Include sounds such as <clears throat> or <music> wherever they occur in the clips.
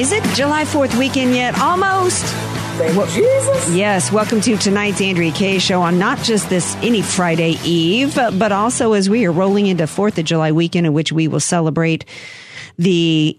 Is it July 4th weekend yet? Almost. Jesus. Yes, welcome to tonight's Andrea Kaye show on not just this any Friday Eve, but also as we are rolling into 4th of July weekend in which we will celebrate the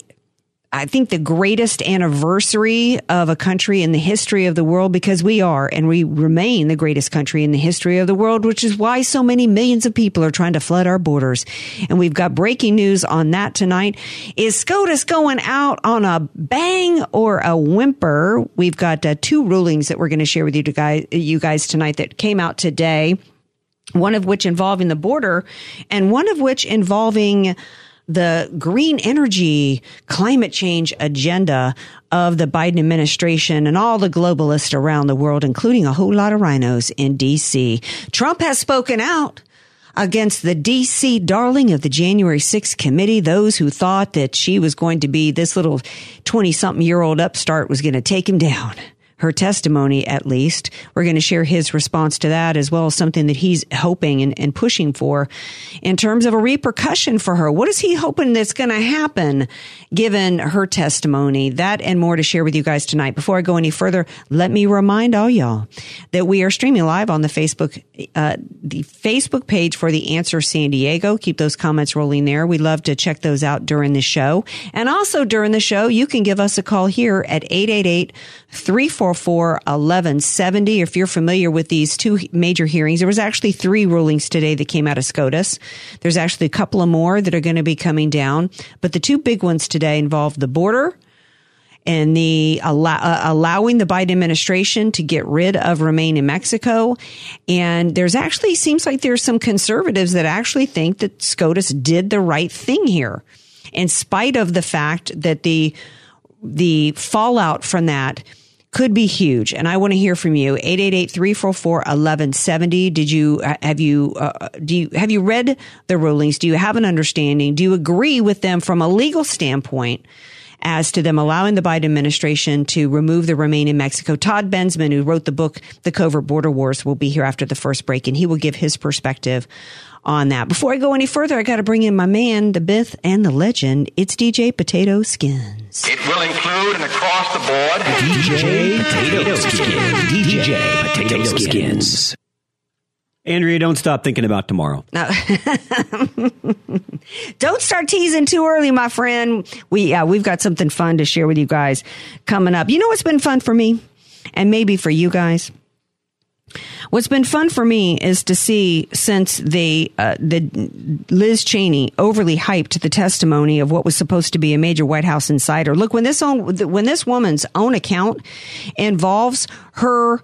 I think the greatest anniversary of a country in the history of the world because we are and we remain the greatest country in the history of the world, which is why so many millions of people are trying to flood our borders. And we've got breaking news on that tonight. Is SCOTUS going out on a bang or a whimper? We've got uh, two rulings that we're going to share with you, guys, you guys tonight that came out today. One of which involving the border and one of which involving the green energy climate change agenda of the Biden administration and all the globalists around the world, including a whole lot of RINOs in DC. Trump has spoken out against the DC darling of the January 6th committee, those who thought that she was going to be this little 20 something year old upstart was going to take him down her testimony at least. We're going to share his response to that as well as something that he's hoping and, and pushing for in terms of a repercussion for her. What is he hoping that's going to happen given her testimony? That and more to share with you guys tonight. Before I go any further, let me remind all y'all that we are streaming live on the Facebook, uh, the Facebook page for the Answer San Diego. Keep those comments rolling there. We love to check those out during the show. And also during the show, you can give us a call here at 888 344 1170. If you're familiar with these two major hearings, there was actually three rulings today that came out of SCOTUS. There's actually a couple of more that are going to be coming down, but the two big ones today involve the border and the allow, uh, allowing the Biden administration to get rid of remain in Mexico. And there's actually seems like there's some conservatives that actually think that SCOTUS did the right thing here, in spite of the fact that the the fallout from that could be huge. And I want to hear from you. 888-344-1170. Did you, have you, uh, do you, have you read the rulings? Do you have an understanding? Do you agree with them from a legal standpoint? as to them allowing the Biden administration to remove the remain in Mexico. Todd Bensman, who wrote the book, The Covert Border Wars, will be here after the first break and he will give his perspective on that. Before I go any further, I got to bring in my man, the myth and the legend. It's DJ Potato Skins. It will include an across the board DJ Potato Skins. DJ Potato Skins. Andrea, don't stop thinking about tomorrow. No. <laughs> don't start teasing too early, my friend. We yeah, we've got something fun to share with you guys coming up. You know what's been fun for me, and maybe for you guys. What's been fun for me is to see since the uh, the Liz Cheney overly hyped the testimony of what was supposed to be a major White House insider. Look, when this own when this woman's own account involves her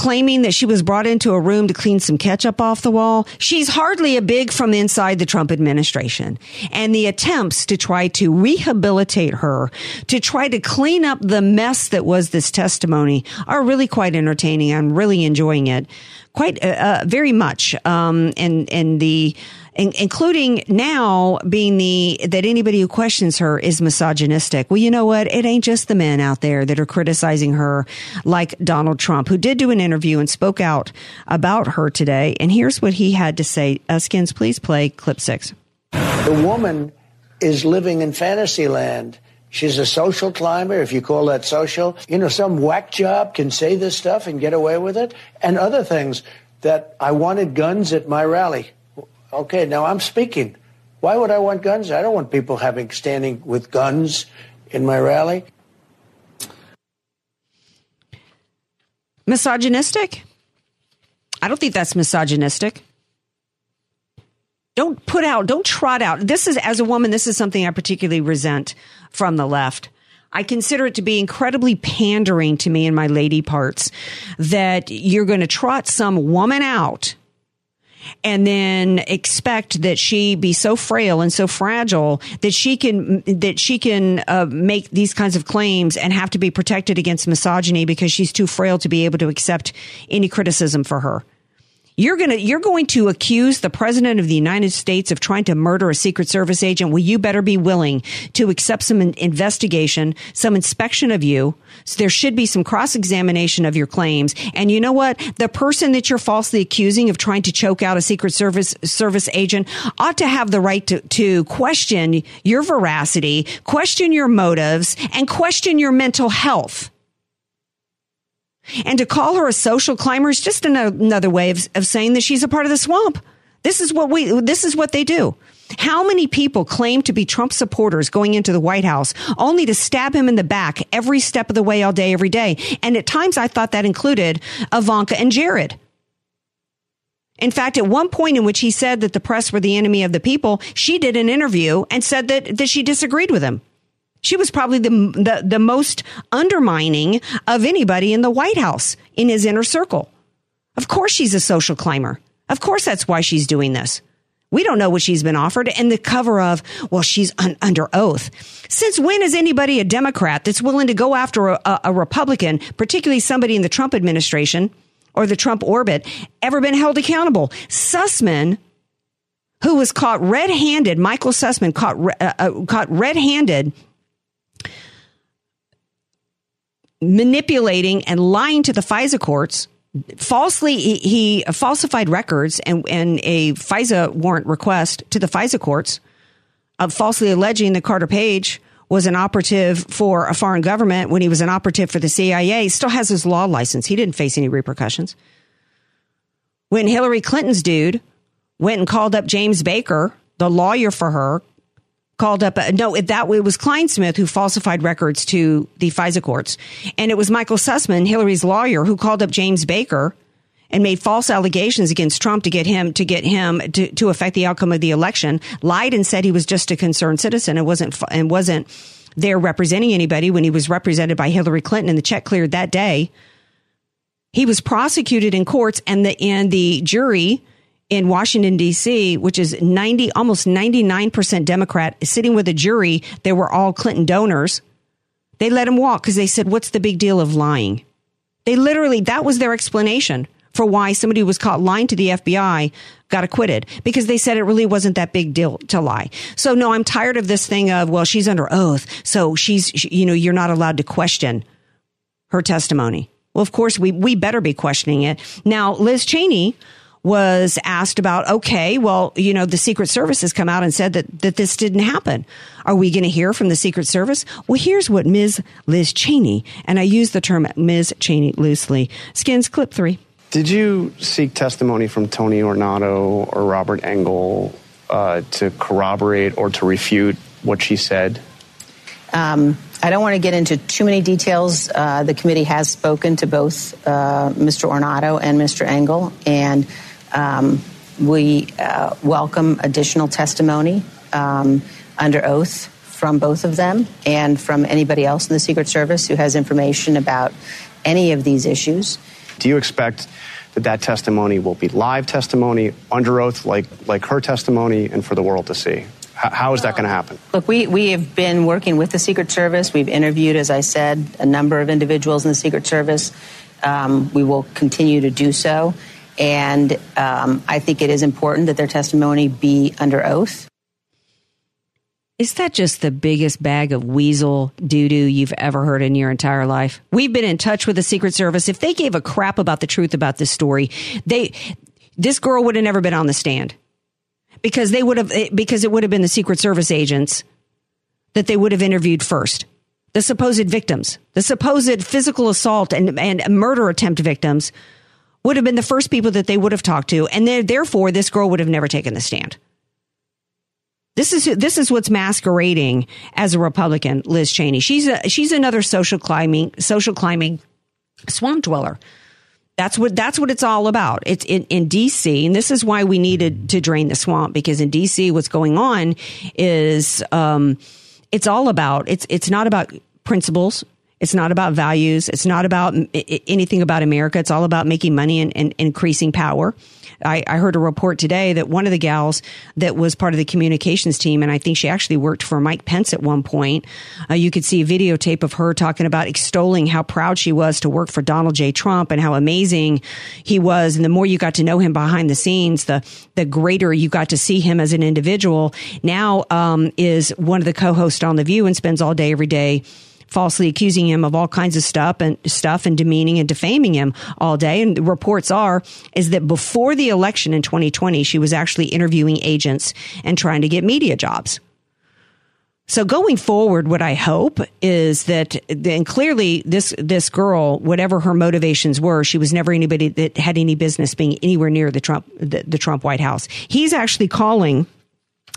claiming that she was brought into a room to clean some ketchup off the wall. She's hardly a big from inside the Trump administration. And the attempts to try to rehabilitate her, to try to clean up the mess that was this testimony are really quite entertaining. I'm really enjoying it quite uh, uh, very much. Um, and, and the, including now being the that anybody who questions her is misogynistic. Well, you know what? It ain't just the men out there that are criticizing her, like Donald Trump, who did do an interview and spoke out about her today. And here's what he had to say. Uh, Skins, please play clip six. The woman is living in fantasy land. She's a social climber, if you call that social. You know, some whack job can say this stuff and get away with it, and other things that I wanted guns at my rally. Okay, now I'm speaking. Why would I want guns? I don't want people having standing with guns in my rally. Misogynistic? I don't think that's misogynistic. Don't put out, don't trot out. This is, as a woman, this is something I particularly resent from the left. I consider it to be incredibly pandering to me and my lady parts that you're going to trot some woman out and then expect that she be so frail and so fragile that she can that she can uh, make these kinds of claims and have to be protected against misogyny because she's too frail to be able to accept any criticism for her. You're going to you're going to accuse the president of the United States of trying to murder a Secret Service agent. Well, you better be willing to accept some investigation, some inspection of you. So there should be some cross examination of your claims. And you know what? The person that you're falsely accusing of trying to choke out a Secret Service service agent ought to have the right to, to question your veracity, question your motives, and question your mental health. And to call her a social climber is just another way of, of saying that she's a part of the swamp. This is what we, this is what they do. How many people claim to be Trump supporters going into the White House only to stab him in the back every step of the way, all day, every day? And at times I thought that included Ivanka and Jared. In fact, at one point in which he said that the press were the enemy of the people, she did an interview and said that, that she disagreed with him. She was probably the, the, the most undermining of anybody in the White House in his inner circle. Of course, she's a social climber. Of course, that's why she's doing this. We don't know what she's been offered. And the cover of, well, she's un- under oath. Since when is anybody a Democrat that's willing to go after a, a Republican, particularly somebody in the Trump administration or the Trump orbit, ever been held accountable? Sussman, who was caught red handed, Michael Sussman caught, uh, uh, caught red handed manipulating and lying to the FISA courts. Falsely, he, he falsified records and, and a FISA warrant request to the FISA courts, of falsely alleging that Carter Page was an operative for a foreign government when he was an operative for the CIA. He still has his law license. He didn't face any repercussions. When Hillary Clinton's dude went and called up James Baker, the lawyer for her, called up. Uh, no, that it was Clinesmith who falsified records to the FISA courts, and it was Michael Sussman, Hillary's lawyer, who called up James Baker and made false allegations against Trump to get him to get him to, to affect the outcome of the election. Lied and said he was just a concerned citizen and wasn't and wasn't there representing anybody when he was represented by Hillary Clinton and the check cleared that day. He was prosecuted in courts and the and the jury in Washington D.C., which is 90 almost 99% Democrat, sitting with a jury, they were all Clinton donors. They let him walk because they said, "What's the big deal of lying?" They literally that was their explanation for why somebody who was caught lying to the FBI got acquitted because they said it really wasn't that big deal to lie. So no, I'm tired of this thing of, well, she's under oath. So she's, you know, you're not allowed to question her testimony. Well, of course we, we better be questioning it. Now, Liz Cheney, was asked about, okay, well, you know, the Secret Service has come out and said that, that this didn't happen. Are we going to hear from the Secret Service? Well, here's what Ms. Liz Cheney, and I use the term Ms. Cheney loosely, skins clip three. Did you seek testimony from Tony Ornato or Robert Engel uh, to corroborate or to refute what she said? Um, I don't want to get into too many details. Uh, the committee has spoken to both uh, Mr. Ornato and Mr. Engel, and um, we uh, welcome additional testimony um, under oath from both of them and from anybody else in the Secret Service who has information about any of these issues. Do you expect that that testimony will be live testimony under oath, like like her testimony, and for the world to see? how is that going to happen? Look, we, we have been working with the Secret Service. We've interviewed, as I said, a number of individuals in the Secret Service. Um, we will continue to do so. And um, I think it is important that their testimony be under oath. Is that just the biggest bag of weasel doo doo you've ever heard in your entire life? We've been in touch with the Secret Service. If they gave a crap about the truth about this story, they this girl would have never been on the stand because they would have because it would have been the Secret Service agents that they would have interviewed first. The supposed victims, the supposed physical assault and, and murder attempt victims would have been the first people that they would have talked to. And therefore, this girl would have never taken the stand. This is this is what's masquerading as a Republican, Liz Cheney. She's a she's another social climbing social climbing swamp dweller. That's what that's what it's all about. It's in, in DC, and this is why we needed to drain the swamp because in DC, what's going on is um, it's all about it's it's not about principles. It's not about values. It's not about anything about America. It's all about making money and, and increasing power. I, I heard a report today that one of the gals that was part of the communications team, and I think she actually worked for Mike Pence at one point. Uh, you could see a videotape of her talking about extolling how proud she was to work for Donald J. Trump and how amazing he was. And the more you got to know him behind the scenes, the the greater you got to see him as an individual. Now um, is one of the co-hosts on The View and spends all day every day falsely accusing him of all kinds of stuff and stuff and demeaning and defaming him all day. And the reports are is that before the election in 2020, she was actually interviewing agents and trying to get media jobs. So going forward, what I hope is that, and clearly this, this girl, whatever her motivations were, she was never anybody that had any business being anywhere near the Trump, the, the Trump White House. He's actually calling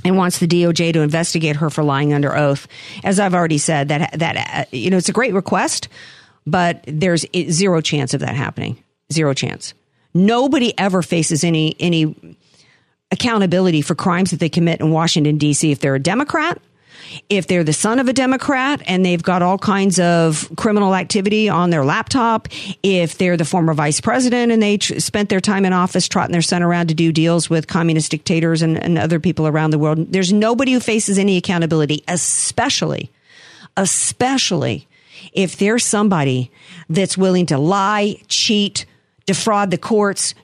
and wants the DOJ to investigate her for lying under oath. As I've already said, that that uh, you know it's a great request, but there's zero chance of that happening. Zero chance. Nobody ever faces any any accountability for crimes that they commit in Washington D.C. if they're a Democrat if they're the son of a Democrat and they've got all kinds of criminal activity on their laptop, if they're the former vice president and they tr- spent their time in office trotting their son around to do deals with communist dictators and, and other people around the world, there's nobody who faces any accountability, especially, especially if there's somebody that's willing to lie, cheat, defraud the courts,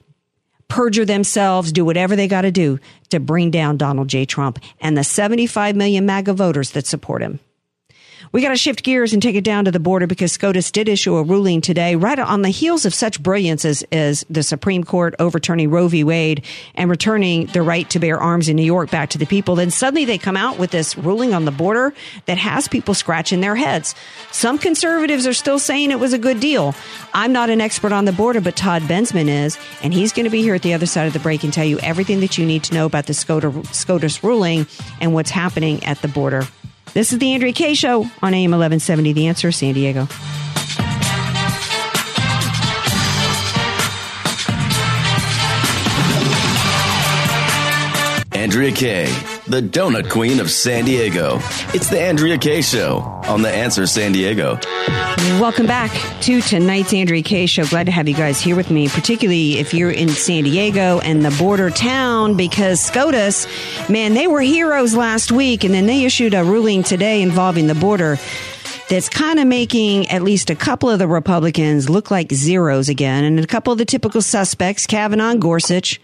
perjure themselves, do whatever they got to do to bring down Donald J. Trump and the 75 million MAGA voters that support him. We got to shift gears and take it down to the border because SCOTUS did issue a ruling today, right on the heels of such brilliance as, as the Supreme Court overturning Roe v. Wade and returning the right to bear arms in New York back to the people. Then suddenly they come out with this ruling on the border that has people scratching their heads. Some conservatives are still saying it was a good deal. I'm not an expert on the border, but Todd Bensman is, and he's going to be here at the other side of the break and tell you everything that you need to know about the SCOTUS ruling and what's happening at the border. This is the Andrea Kaye Show on AM 1170, The Answer, San Diego. Andrea Kaye, the donut queen of San Diego. It's the Andrea Kaye Show on The Answer San Diego. Welcome back to tonight's Andrea Kaye Show. Glad to have you guys here with me, particularly if you're in San Diego and the border town, because SCOTUS, man, they were heroes last week, and then they issued a ruling today involving the border that's kind of making at least a couple of the Republicans look like zeros again, and a couple of the typical suspects, Kavanaugh and Gorsuch,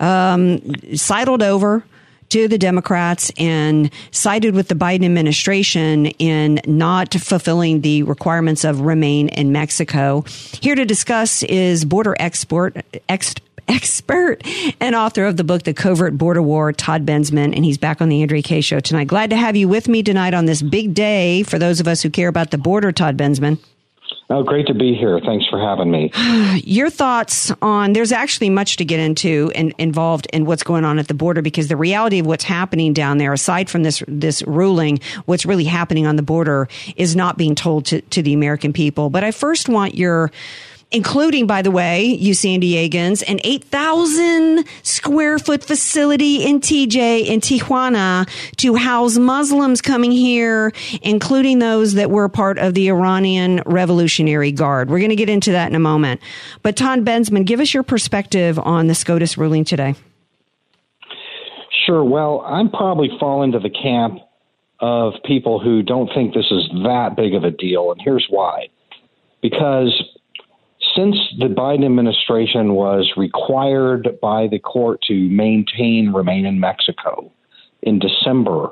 um, sidled over to the Democrats and sided with the Biden administration in not fulfilling the requirements of remain in Mexico. Here to discuss is border export ex, expert and author of the book The Covert Border War, Todd Bensman, and he's back on the Andrea Kaye show tonight. Glad to have you with me tonight on this big day for those of us who care about the border, Todd Bensman. Oh, great to be here. Thanks for having me. <sighs> Your thoughts on there's actually much to get into and involved in what's going on at the border because the reality of what's happening down there, aside from this this ruling, what's really happening on the border is not being told to, to the American people. But I first want your including, by the way, you San Diegans, an 8,000 square foot facility in TJ in Tijuana to house Muslims coming here, including those that were part of the Iranian Revolutionary Guard. We're going to get into that in a moment. But Todd Bensman, give us your perspective on the SCOTUS ruling today. Sure. Well, I'm probably fall into the camp of people who don't think this is that big of a deal, and here's why. Because since the Biden administration was required by the court to maintain remain in Mexico in December,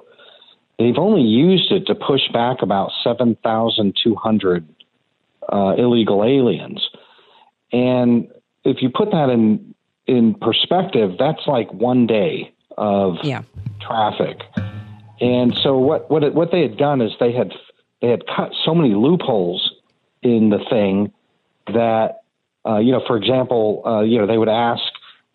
they've only used it to push back about 7,200 uh, illegal aliens. And if you put that in in perspective, that's like one day of yeah. traffic. And so what what it, what they had done is they had they had cut so many loopholes in the thing that, uh, you know, for example, uh, you know, they would ask,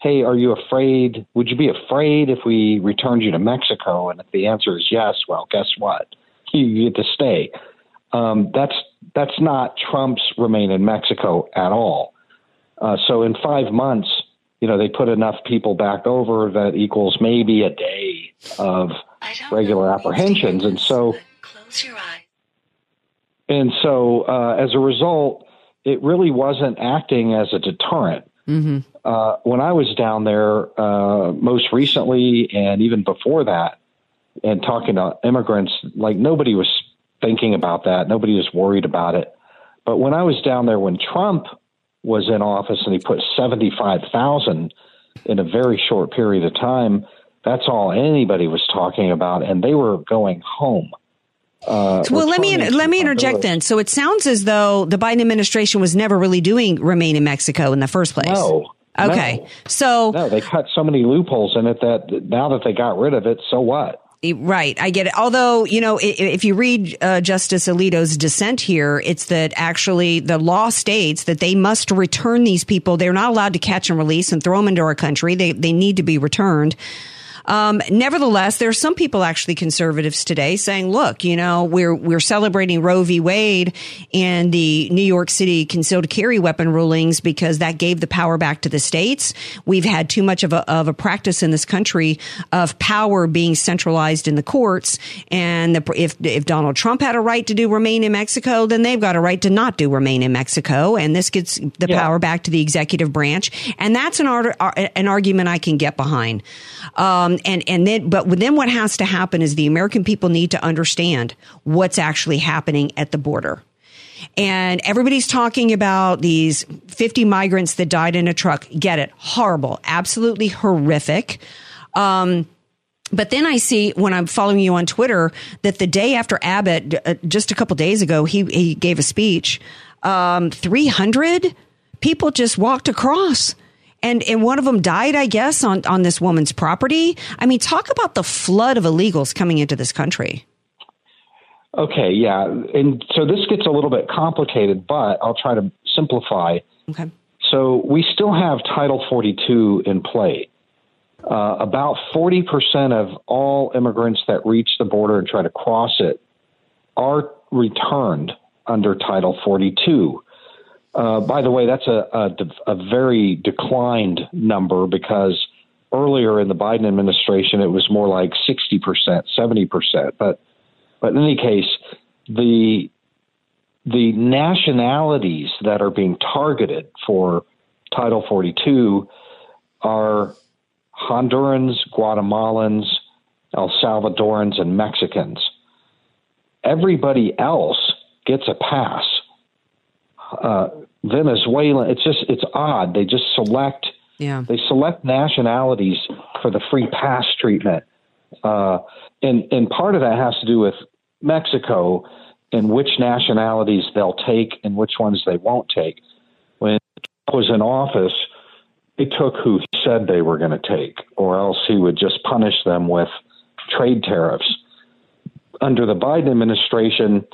hey, are you afraid? Would you be afraid if we returned you to Mexico? And if the answer is yes, well, guess what? You get to stay. Um, that's that's not Trump's remain in Mexico at all. Uh, so in five months, you know, they put enough people back over that equals maybe a day of regular apprehensions, and so Close your eyes. and so uh, as a result, it really wasn't acting as a deterrent. Mm-hmm. Uh, when I was down there uh, most recently, and even before that, and talking to immigrants, like nobody was thinking about that. Nobody was worried about it. But when I was down there when Trump was in office and he put 75,000 in a very short period of time, that's all anybody was talking about. And they were going home. Uh, well, let me let me interject then. So it sounds as though the Biden administration was never really doing remain in Mexico in the first place. No. Okay. No. So No, they cut so many loopholes in it that now that they got rid of it, so what? Right, I get it. Although, you know, if you read uh, Justice Alito's dissent here, it's that actually the law states that they must return these people. They're not allowed to catch and release and throw them into our country. They they need to be returned. Um, nevertheless, there are some people actually conservatives today saying, "Look, you know, we're we're celebrating Roe v. Wade and the New York City concealed carry weapon rulings because that gave the power back to the states. We've had too much of a of a practice in this country of power being centralized in the courts, and the, if if Donald Trump had a right to do remain in Mexico, then they've got a right to not do remain in Mexico, and this gets the power back to the executive branch, and that's an art, an argument I can get behind. Um, and and then, but then what has to happen is the American people need to understand what's actually happening at the border. And everybody's talking about these 50 migrants that died in a truck. Get it? Horrible. Absolutely horrific. Um, but then I see when I'm following you on Twitter that the day after Abbott, uh, just a couple days ago, he, he gave a speech. Um, 300 people just walked across. And, and one of them died, I guess, on, on this woman's property. I mean, talk about the flood of illegals coming into this country. Okay, yeah. And so this gets a little bit complicated, but I'll try to simplify. Okay. So we still have Title 42 in play. Uh, about 40% of all immigrants that reach the border and try to cross it are returned under Title 42. Uh, by the way, that's a, a, a very declined number because earlier in the Biden administration it was more like 60%, 70%. But but in any case, the the nationalities that are being targeted for Title 42 are Hondurans, Guatemalans, El Salvadorans, and Mexicans. Everybody else gets a pass. Uh, Venezuela, it's just it's odd. They just select Yeah. they select nationalities for the free pass treatment, uh, and and part of that has to do with Mexico and which nationalities they'll take and which ones they won't take. When Trump was in office, they took who he said they were going to take, or else he would just punish them with trade tariffs. Under the Biden administration,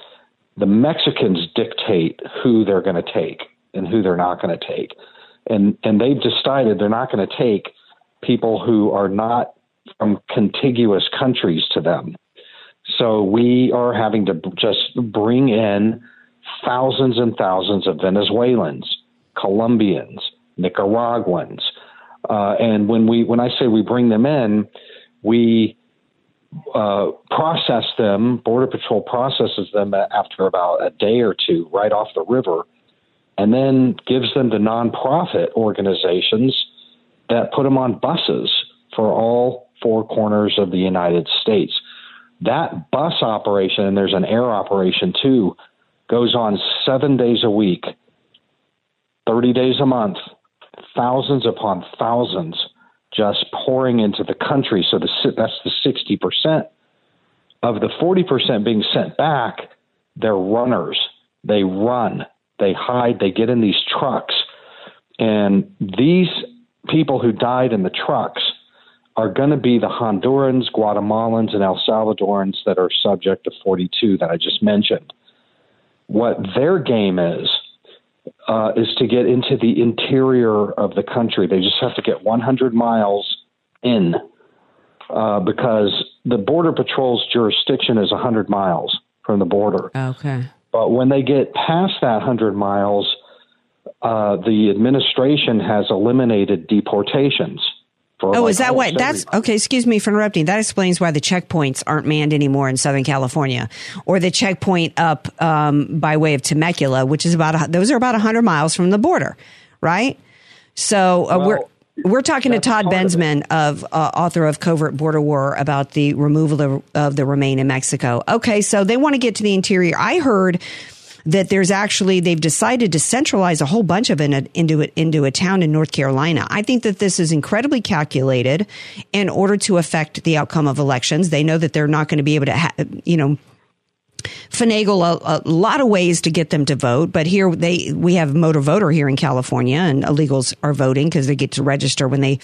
the Mexicans dictate who they're going to take and who they're not going to take. And and they've decided they're not going to take people who are not from contiguous countries to them. So we are having to just bring in thousands and thousands of Venezuelans, Colombians, Nicaraguans, uh, and when we when I say we bring them in, we uh, process them. Border Patrol processes them after about a day or two, right off the river, and then gives them to nonprofit organizations that put them on buses for all four corners of the United States. That bus operation, and there's an air operation too, goes on seven days a week, 30 days a month, thousands upon thousands just pouring into the country. So the, that's the 60%. Of the 40% being sent back, they're runners. They run, they hide, they get in these trucks. And these people who died in the trucks are going to be the Hondurans, Guatemalans, and El Salvadorans that are subject to 42 that I just mentioned. What their game is, uh, is to get into the interior of the country. They just have to get 100 miles in uh, because the Border Patrol's jurisdiction is 100 miles from the border. Okay. But when they get past that 100 miles, uh, the administration has eliminated deportations. Oh, like is that almost why? That's okay. Excuse me for interrupting. That explains why the checkpoints aren't manned anymore in Southern California, or the checkpoint up um, by way of Temecula, which is about a, those are about hundred miles from the border, right? So uh, we're we're talking to Todd Bensman of, uh, author of Covert Border War about the removal of, of the Remain in Mexico. Okay, so they want to get to the interior. I heard that there's actually they've decided to centralize a whole bunch of it into it into a town in North Carolina. I think that this is incredibly calculated in order to affect the outcome of elections. They know that they're not going to be able to, ha- you know, finagle a, a, lot of ways to get them to vote. But here they we have motor voter here in California, and illegals are voting because they get to register when they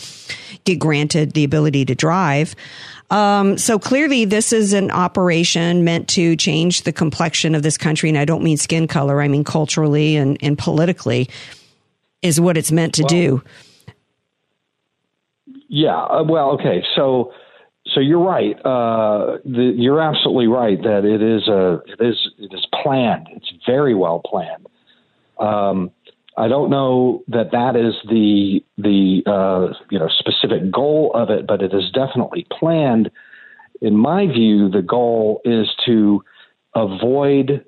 get granted the ability to drive. Um, so clearly, this is an operation meant to change the complexion of this country, and I don't mean skin color; I mean culturally and, and politically, is what it's meant to Well, do. Yeah. Uh, well, okay. So, so you're right. Uh, the, you're absolutely right that it is a it is it is planned. It's very well planned. Um, I don't know that that is the the uh, you know specific goal of it, but it is definitely planned. In my view, the goal is to avoid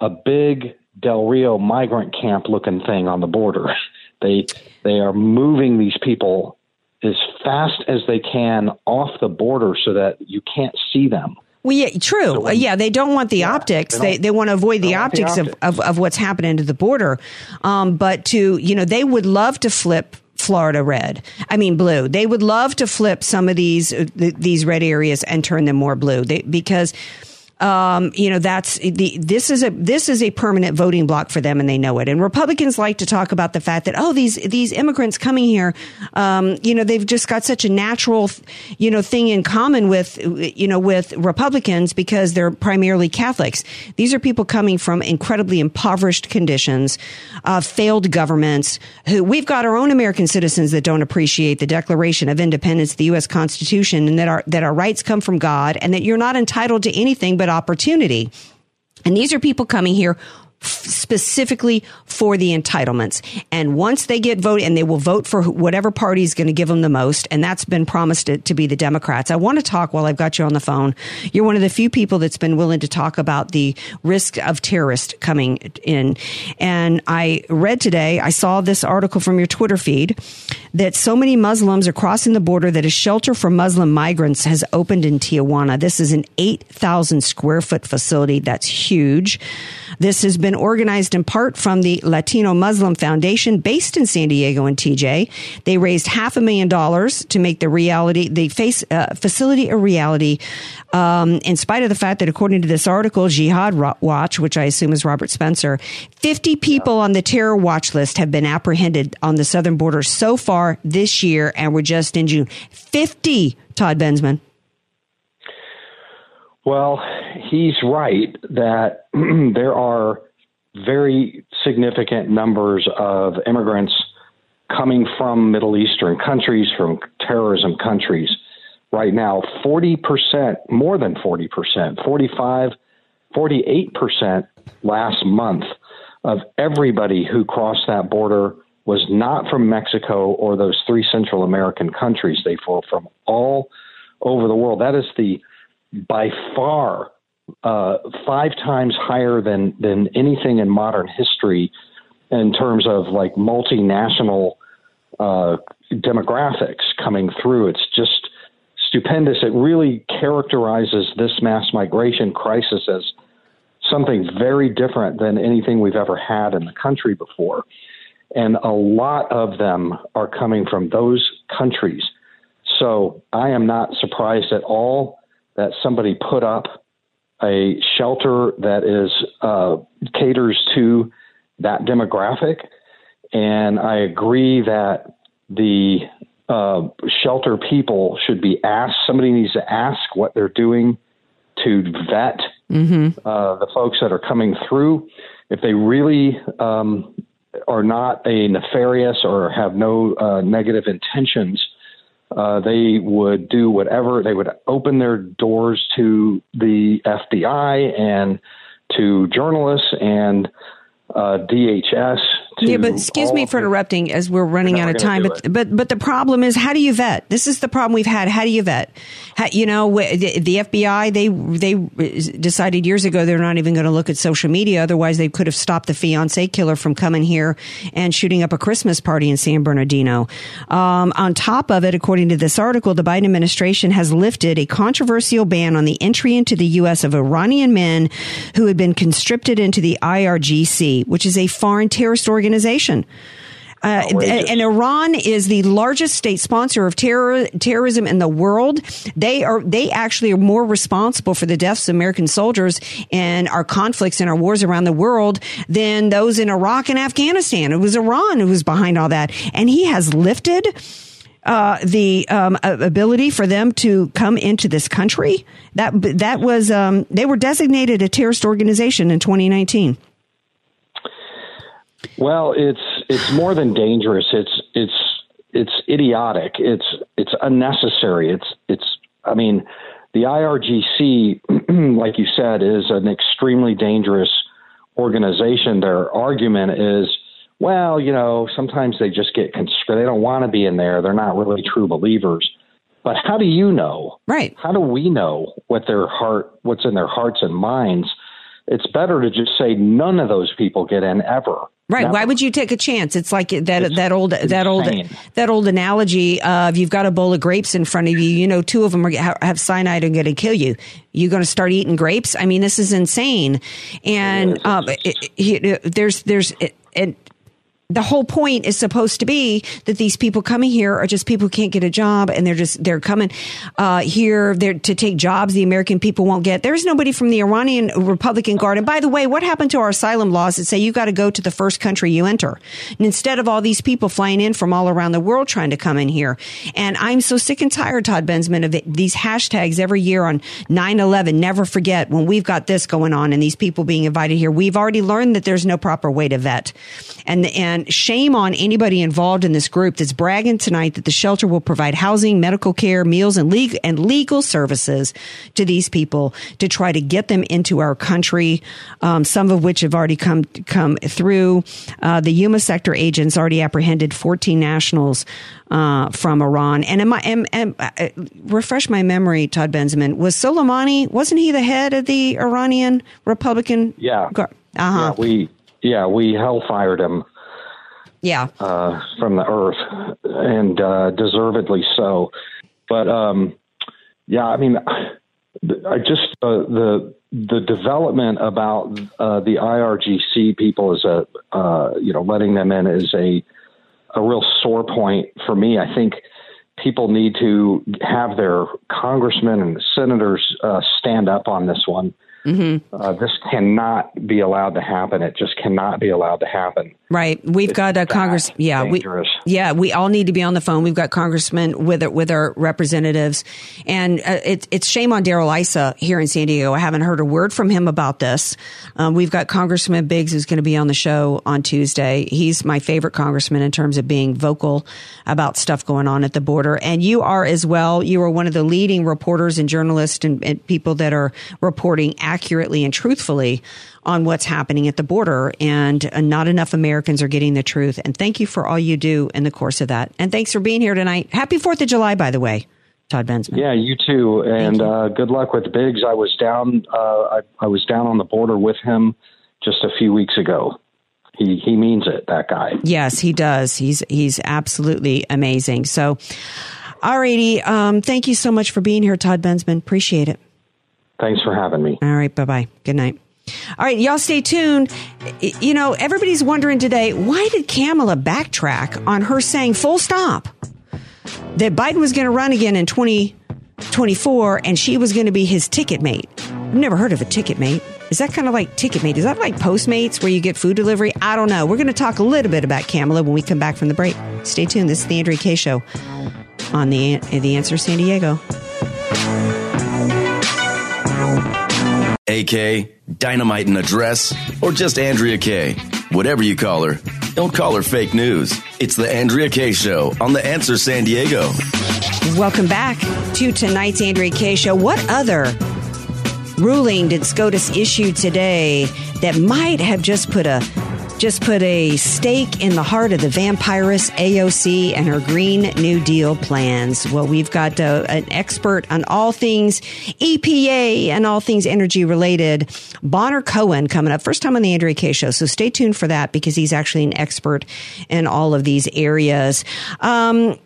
a big Del Rio migrant camp looking thing on the border. <laughs> They they are moving these people as fast as they can off the border so that you can't see them. Well, yeah, true. Uh, yeah, they don't want the optics. They, they want to avoid the want the optics, Of, of, of what's happening to the border. Um, but to, you know, they would love to flip Florida red. I mean blue. They would love to flip some of these uh, th- these red areas and turn them more blue. They, because um, you know that's the this is a this is a permanent voting block for them, and they know it. And Republicans like to talk about the fact that oh these these immigrants coming here, um, you know they've just got such a natural you know thing in common with you know with Republicans because they're primarily Catholics. These are people coming from incredibly impoverished conditions, uh, failed governments. Who we've got our own American citizens that don't appreciate the Declaration of Independence, the U.S. Constitution, and that our that our rights come from God, and that you're not entitled to anything but opportunity. And these are people coming here specifically for the entitlements. And once they get voted, and they will vote for whatever party is going to give them the most, and that's been promised to, to be the Democrats. I want to talk while I've got you on the phone. You're one of the few people that's been willing to talk about the risk of terrorists coming in. And I read today, I saw this article from your Twitter feed that so many Muslims are crossing the border that a shelter for Muslim migrants has opened in Tijuana. This is an 8,000 square foot facility. That's huge. This has been organized in part from the Latino Muslim Foundation based in San Diego and TJ. They raised half a million dollars to make the reality, the face, uh, facility a reality. Um, in spite of the fact that according to this article, Jihad Watch, which I assume is Robert Spencer, 50 people on the terror watch list have been apprehended on the southern border so far this year, and we're just in June. 50, Todd Bensman. Well, he's right that <clears throat> there are very significant numbers of immigrants coming from Middle Eastern countries, from terrorism countries. Right now, 40%, more than 40%, 45, 48% last month of everybody who crossed that border was not from Mexico or those three Central American countries. They were from all over the world. That is the by far uh, five times higher than than anything in modern history in terms of like multinational uh, demographics coming through. It's just stupendous. It really characterizes this mass migration crisis as something very different than anything we've ever had in the country before. And a lot of them are coming from those countries. So I am not surprised at all that somebody put up a shelter that is uh, caters to that demographic, and I agree that the uh, shelter people should be asked. Somebody needs to ask what they're doing to vet Mm-hmm. uh, the folks that are coming through. If they really um, are not a nefarious or have no uh, negative intentions, uh, they would do whatever. They would open their doors to the FBI and to journalists and uh, DHS. Yeah, but excuse me for interrupting as we're running out we're of time. But but but the problem is, how do you vet? This is the problem we've had. How do you vet? How, you know, the, the FBI they they decided years ago they're not even going to look at social media. Otherwise, they could have stopped the fiance killer from coming here and shooting up a Christmas party in San Bernardino. Um, on top of it, according to this article, the Biden administration has lifted a controversial ban on the entry into the U.S. of Iranian men who had been conscripted into the IRGC, which is a foreign terrorist organization. Uh, and Iran is the largest state sponsor of terror, terrorism in the world. They are they actually are more responsible for the deaths of American soldiers and our conflicts and our wars around the world than those in Iraq and Afghanistan. It was Iran who was behind all that, and he has lifted. Uh, the um, ability for them to come into this country that that was um, they were designated a terrorist organization in 2019. Well, it's it's more than dangerous. It's it's it's idiotic. It's it's unnecessary. It's it's. I mean, the IRGC, <clears throat> like you said, is an extremely dangerous organization. Their argument is, well, you know, sometimes they just get conscripted. They don't want to be in there. They're not really true believers. But how do you know? Right. How do we know what their heart, what's in their hearts and minds? It's better to just say none of those people get in ever. Right. Why would you take a chance? It's like that that old that old that old analogy of you've got a bowl of grapes in front of you. You know, two of them are, have cyanide and going to kill you. You're going to start eating grapes. I mean, this is insane. And um, it, it, there's there's it, it, the whole point is supposed to be that these people coming here are just people who can't get a job and they're just they're coming uh, here they're to take jobs the American people won't get. There's nobody from the Iranian Republican Guard. And by the way, what happened to our asylum laws that say you got to go to the first country you enter? And instead of all these people flying in from all around the world trying to come in here. And I'm so sick and tired, Todd Bensman, of it, these hashtags every year on 9-11. Never forget when we've got this going on and these people being invited here. We've already learned that there's no proper way to vet. And, and shame on anybody involved in this group that's bragging tonight that the shelter will provide housing, medical care, meals, and legal and legal services to these people to try to get them into our country. Um, some of which have already come come through. Uh, the Yuma sector agents already apprehended 14 nationals uh, from Iran. And am I, am, am, uh, refresh my memory, Todd Benjamin. Was Soleimani? Wasn't he the head of the Iranian Republican? Yeah. Guard? Uh huh. Yeah, we yeah we hellfired him Yeah. uh, from the earth, and uh, deservedly so. But um, yeah, I mean, I just uh, the the development about uh, the IRGC people is a uh, you know letting them in is a a real sore point for me. I think people need to have their congressmen and senators uh, stand up on this one. Mm-hmm. Uh, this cannot be allowed to happen. It just cannot be allowed to happen. Right. We've got a Congress. Yeah. dangerous. We, yeah. We all need to be on the phone. We've got congressmen with with our representatives, and uh, it's it's shame on Darrell Issa here in San Diego. I haven't heard a word from him about this. Um, we've got Congressman Biggs who's going to be on the show on Tuesday. He's my favorite congressman in terms of being vocal about stuff going on at the border, and you are as well. You are one of the leading reporters and journalists and, and people that are reporting accurately and truthfully on what's happening at the border and uh, not enough Americans are getting the truth. And thank you for all you do in the course of that. And thanks for being here tonight. Happy 4th of July, by the way, Todd Bensman. Yeah, you too, and uh, good luck with Biggs. I was down. Uh, I, I was down on the border with him just a few weeks ago. He he means it. That guy. Yes, he does. He's he's absolutely amazing. So, alrighty. Um, thank you so much for being here, Todd Bensman. Appreciate it. Thanks for having me. All right. Bye bye. Good night. All right, y'all stay tuned. You know, everybody's wondering today why did Kamala backtrack on her saying full stop that Biden was going to run again in 2024 and she was going to be his ticket mate? I've never heard of a ticket mate. Is that kind of like ticket mate? Is that like Postmates where you get food delivery? I don't know. We're going to talk a little bit about Kamala when we come back from the break. Stay tuned. This is the Andrea Kaye Show on the the Answer San Diego. AK, Dynamite and Address, or just Andrea Kaye. Whatever you call her, Don't call her fake news. It's the Andrea Kaye Show on The Answer San Diego. Welcome back to tonight's Andrea Kaye Show. What other ruling did SCOTUS issue today that might have just put a just put a stake in the heart of the vampirist AOC and her Green New Deal plans. Well, we've got uh, an expert on all things EPA and all things energy related, Bonner Cohen, coming up. First time on the Andrea Kaye Show. So stay tuned for that because he's actually an expert in all of these areas. Um,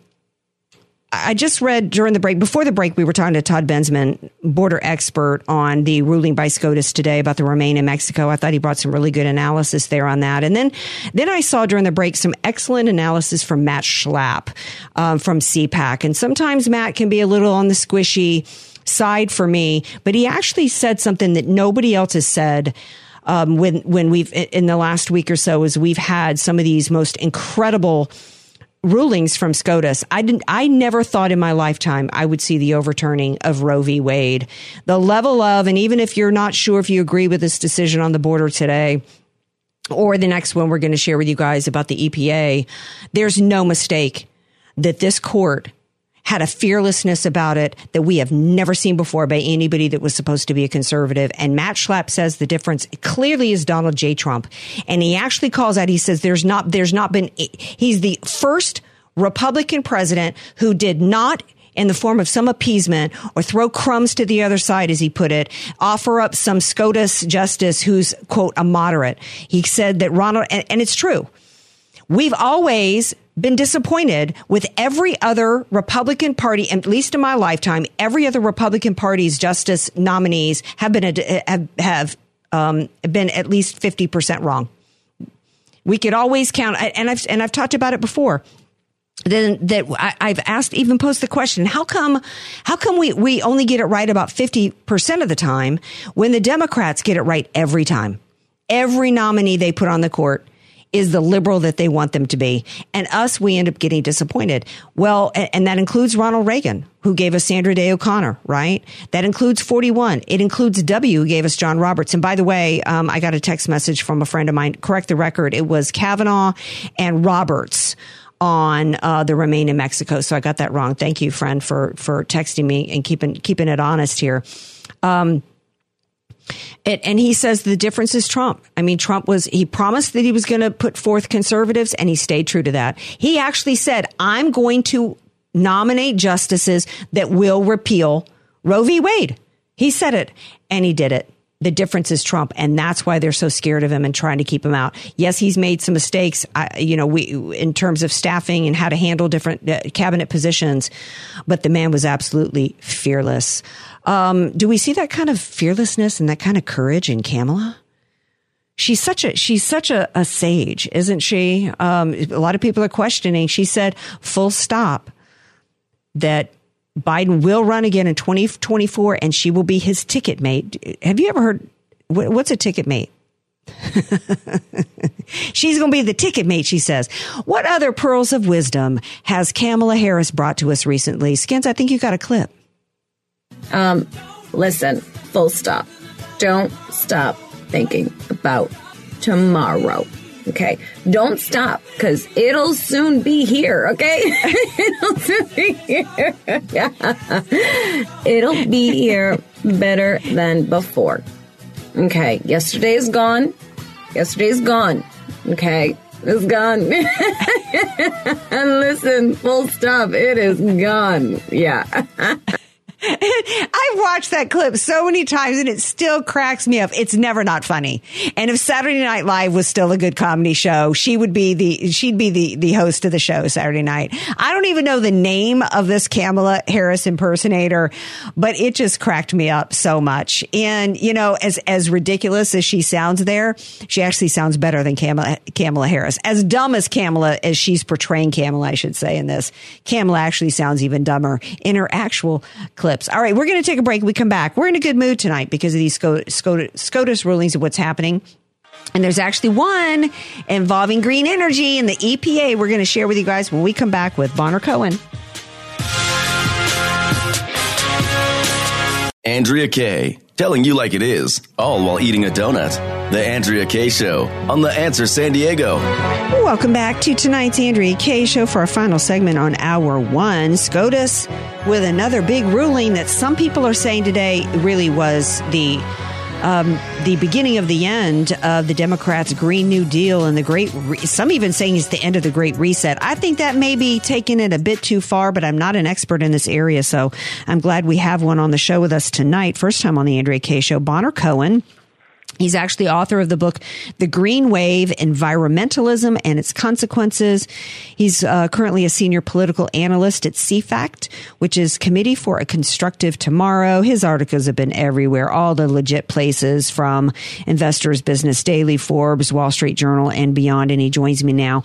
I just read during the break, before the break, we were talking to Todd Bensman, border expert on the ruling by SCOTUS today about the Remain in Mexico. I thought he brought some really good analysis there on that. And then, then I saw during the break some excellent analysis from Matt Schlapp um, from CPAC. And sometimes Matt can be a little on the squishy side for me, but he actually said something that nobody else has said. Um, when when we've in the last week or so, is we've had some of these most incredible rulings from SCOTUS. I didn't, I never thought in my lifetime I would see the overturning of Roe v. Wade. The level of, and even if you're not sure if you agree with this decision on the border today, or the next one we're going to share with you guys about the EPA, there's no mistake that this court had a fearlessness about it that we have never seen before by anybody that was supposed to be a conservative. And Matt Schlapp says the difference clearly is Donald J. Trump. And he actually calls out, he says there's not, there's not been, he's the first Republican president who did not in the form of some appeasement or throw crumbs to the other side, as he put it, offer up some SCOTUS justice who's, quote, a moderate. He said that Ronald, and, and it's true. We've always been disappointed with every other Republican Party, at least in my lifetime, every other Republican Party's justice nominees have been, have, have um, been at least 50% wrong. We could always count, and I've, and I've talked about it before then that I, have asked even posed the question how come how come we we only get it right about 50% of the time when the democrats get it right every time every nominee they put on the court is the liberal that they want them to be. And us we end up getting disappointed. Well and, that includes ronald reagan who gave us sandra day o'connor right? That includes 41 it includes w who gave us john roberts. And by the way um, i got a text message from a friend of mine. Correct the record. It was kavanaugh and roberts on uh, the Remain in Mexico. So I got that wrong. Thank you, friend, for for texting me and keeping keeping it honest here. Um, and he says the difference is Trump. I mean, Trump was, he promised that he was going to put forth conservatives and he stayed true to that. He actually said, I'm going to nominate justices that will repeal Roe v. Wade. He said it and he did it. The difference is Trump, and that's why they're so scared of him and trying to keep him out. Yes, he's made some mistakes, I, you know, we in terms of staffing and how to handle different uh, cabinet positions, but the man was absolutely fearless. Um, do we see that kind of fearlessness and that kind of courage in Kamala? She's such a she's such a, a sage, isn't she? Um, a lot of people are questioning. She said, "Full stop." That Biden will run again in 2024 and she will be his ticket mate. Have you ever heard what's a ticket mate? <laughs> She's going to be the ticket mate, she says. What other pearls of wisdom has Kamala Harris brought to us recently? Skins, I think you got a clip. Um, listen, full stop. Don't stop thinking about tomorrow. Okay. Don't stop because it'll soon be here. Okay. <laughs> it'll soon be here. <laughs> it'll be here better than before. Okay. Yesterday is gone. Yesterday is gone. Okay. It's gone. and <laughs> listen, full stop. It is gone. Yeah. <laughs> I've watched that clip so many times and it still cracks me up. It's never not funny. And if Saturday Night Live was still a good comedy show, she would be the, she'd be the, the host of the show Saturday night. I don't even know the name of this Kamala Harris impersonator, but it just cracked me up so much. And, you know, as, as ridiculous as she sounds there, she actually sounds better than Kamala, Kamala Harris. As dumb as Kamala, as she's portraying Kamala, I should say in this, Kamala actually sounds even dumber in her actual clip clips. All right, we're going to take a break. We come back. We're in a good mood tonight because of these SCOTUS rulings of what's happening. And there's actually one involving green energy and the EPA we're going to share with you guys when we come back with Bonner Cohen. Andrea Kaye, telling you like it is, all while eating a donut. The Andrea Kaye Show on The Answer San Diego. Welcome back to tonight's Andrea Kaye Show for our final segment on Hour One. SCOTUS with another big ruling that some people are saying today really was the um, the beginning of the end of the Democrats' Green New Deal and the Great. Re- some even saying it's the end of the Great Reset. I think that may be taking it a bit too far, but I'm not an expert in this area, so I'm glad we have one on the show with us tonight. First time on the Andrea Kaye Show, Bonner Cohen. He's actually author of the book, The Green Wave Environmentalism and Its Consequences. He's uh, currently a senior political analyst at CFACT, which is Committee for a Constructive Tomorrow. His articles have been everywhere, all the legit places from Investors Business Daily, Forbes, Wall Street Journal, and beyond. And he joins me now.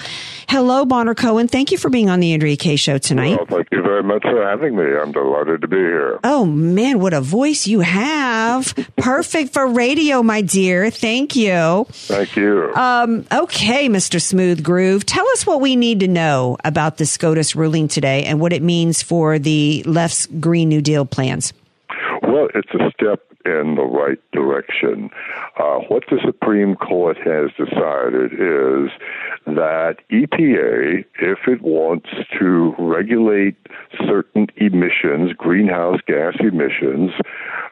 Hello, Bonner Cohen. Thank you for being on the Andrea Kaye Show tonight. Well, thank you very much for having me. I'm delighted to be here. Oh, man, what a voice you have. Perfect for radio, my dear dear. Thank you. Thank you. Um, okay, Mr. Smooth Groove. Tell us what we need to know about the SCOTUS ruling today and what it means for the left's Green New Deal plans. Well, it's a step in the right direction. Uh, what the Supreme Court has decided is that EPA, if it wants to regulate certain emissions, greenhouse gas emissions,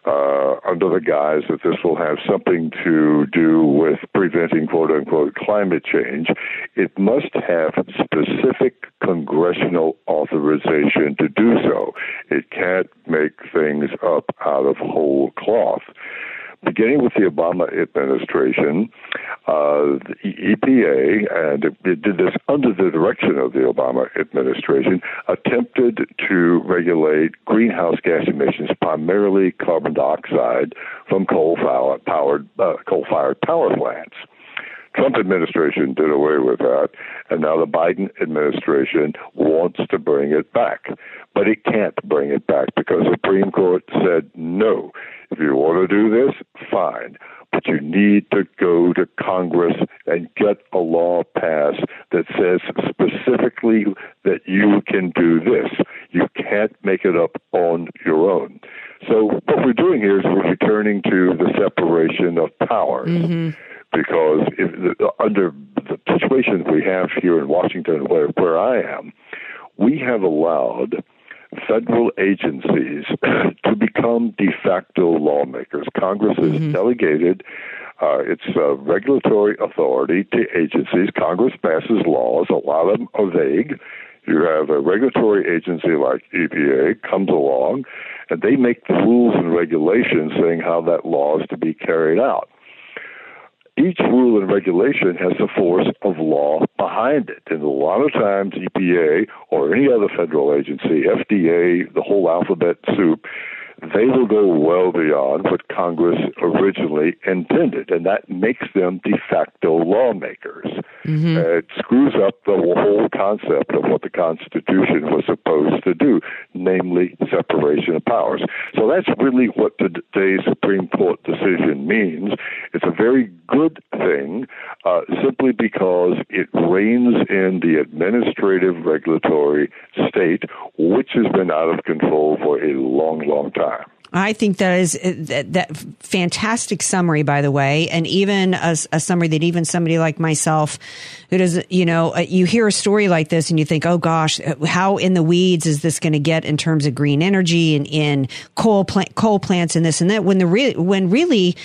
uh, under the guise that this will have something to do with preventing quote unquote climate change, it must have specific congressional authorization to do so. It can't make things up out of whole cloth beginning with the Obama administration, uh, the EPA, and it did this under the direction of the Obama administration, attempted to regulate greenhouse gas emissions, primarily carbon dioxide from coal-powered uh, coal-fired power plants. Trump administration did away with that, and now the Biden administration wants to bring it back. But it can't bring it back because the Supreme Court said no. If you want to do this, fine. But you need to go to Congress and get a law passed that says specifically that you can do this. You can't make it up on your own. So what we're doing here is we're returning to the separation of powers. Mm-hmm because if, under the situation we have here in Washington, where, where I am, we have allowed federal agencies <clears throat> to become de facto lawmakers. Congress has mm-hmm. delegated uh, its uh, regulatory authority to agencies. Congress passes laws. A lot of them are vague. You have a regulatory agency like EPA comes along, and they make the rules and regulations saying how that law is to be carried out each rule and regulation has the force of law behind it. And a lot of times, EPA or any other federal agency, FDA, the whole alphabet soup, they will go well beyond what Congress originally intended, and that makes them de facto lawmakers. Mm-hmm. Uh, it screws up the whole concept of what the Constitution was supposed to do, namely separation of powers. So that's really what today's Supreme Court decision means. It's a very good thing uh, simply because it reins in the administrative regulatory state, which has been out of control for a long, long time. I think that is uh, that, that, fantastic summary, by the way, and even a, a, summary that even somebody like myself, who does, you know, uh, you hear a story like this and you think, oh gosh, uh, how in the weeds is this going to get in terms of green energy and in coal plant, coal plants and this and that? When the re- when really,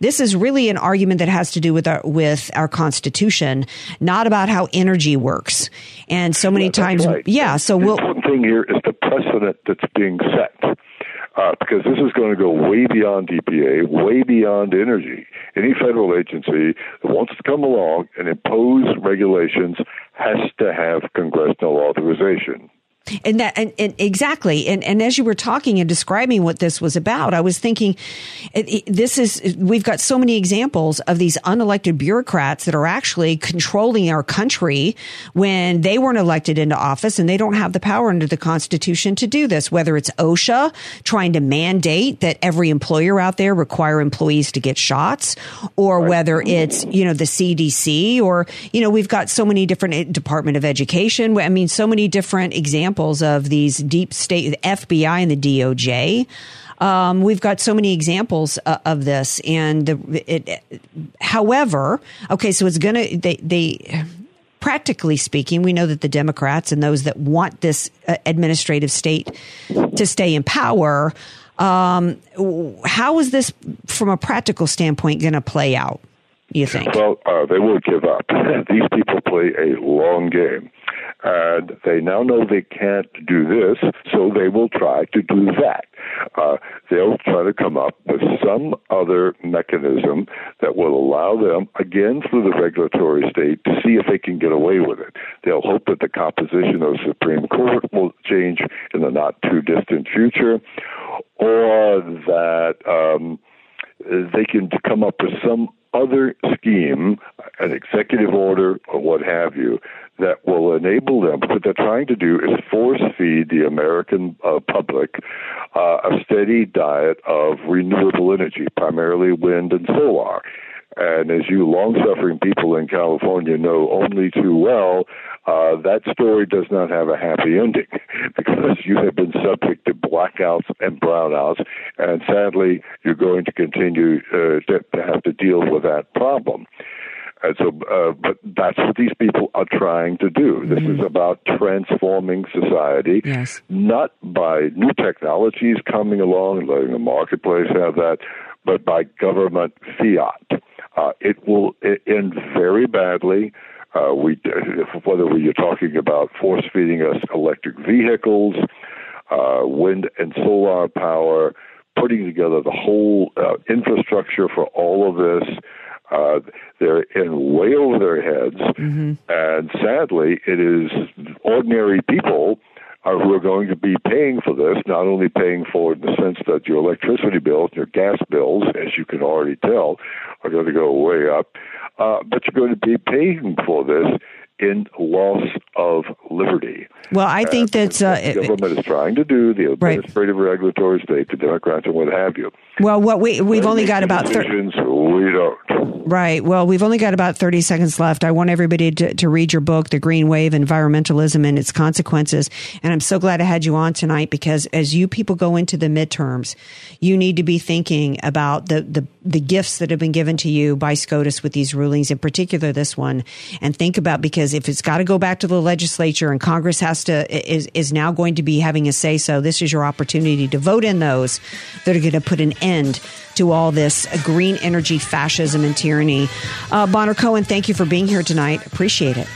this is really an argument that has to do with our with our constitution, not about how energy works. And so many yeah, times, right. yeah. So the we'll. important thing here is the precedent that's being set uh, because this is going to go way beyond EPA, way beyond energy. Any federal agency that wants to come along and impose regulations has to have congressional authorization. And that, and, and, exactly. And, and as you were talking and describing what this was about, I was thinking, it, it, this is, we've got so many examples of these unelected bureaucrats that are actually controlling our country when they weren't elected into office and they don't have the power under the Constitution to do this, whether it's OSHA trying to mandate that every employer out there require employees to get shots or right. whether it's, you know, the CDC or, you know, we've got so many different eh, Department of Education. I mean, so many different examples examples of these deep state, the FBI and the DOJ. Um, we've got so many examples uh, of this, and the, it, it, however, okay, so it's gonna they they practically speaking, we know that the Democrats and those that want this uh, administrative state to stay in power, um, how is this, from a practical standpoint, going to play out? You think? Well, uh, they won't give up. <laughs> These people play a long game and they now know they can't do this, so they will try to do that. Uh, they'll try to come up with some other mechanism that will allow them, again through the regulatory state, to see if they can get away with it. They'll hope that the composition of the Supreme Court will change in the not too distant future, or that um, they can come up with some other scheme, an executive order or what have you, that will enable them. What they're trying to do is force feed the American uh, public uh, a steady diet of renewable energy, primarily wind and solar. And as you long suffering people in California know only too well, uh, that story does not have a happy ending <laughs> because you have been subject to blackouts and brownouts, and sadly, you're going to continue uh, to, to have to deal with that problem. And so, uh, but that's what these people are trying to do. This mm-hmm. is about transforming society, yes. not by new technologies coming along and letting the marketplace have that, but by government fiat. Uh, it will end very badly. Uh, we, whether you're talking about force feeding us electric vehicles, uh, wind and solar power, putting together the whole uh, infrastructure for all of this, uh, they're in way over their heads, mm-hmm. and sadly, it is ordinary people uh, who are going to be paying for this. Not only paying for it in the sense that your electricity bills and your gas bills, as you can already tell, are going to go way up, uh, but you're going to be paying for this in loss of liberty. Well, I think that's uh, the government is trying to do the administrative right. regulatory state, the Democrats and what have you. Well, what we we've only got about thir- we don't. Right. Well, we've only got about thirty seconds left. I want everybody to, to read your book, "The Green Wave: Environmentalism and Its Consequences." And I'm so glad I had you on tonight because as you people go into the midterms, you need to be thinking about the the, the gifts that have been given to you by SCOTUS with these rulings, in particular this one, and think about because if it's got to go back to the legislature and Congress has to is is now going to be having a say so, this is your opportunity to vote in those that are going to put an end to all this green energy fascism and tyranny. Uh, Bonner Cohen, thank you for being here tonight. Appreciate it.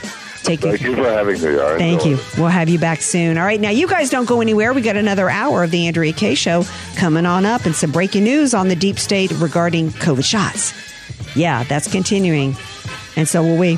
Take Thank you for having me. I Thank you. We'll have you back soon. All right, now you guys don't go anywhere. We got another hour of the Andrea Kaye Show coming on up, and some breaking news on the deep state regarding COVID shots. Yeah, that's continuing, and so will we.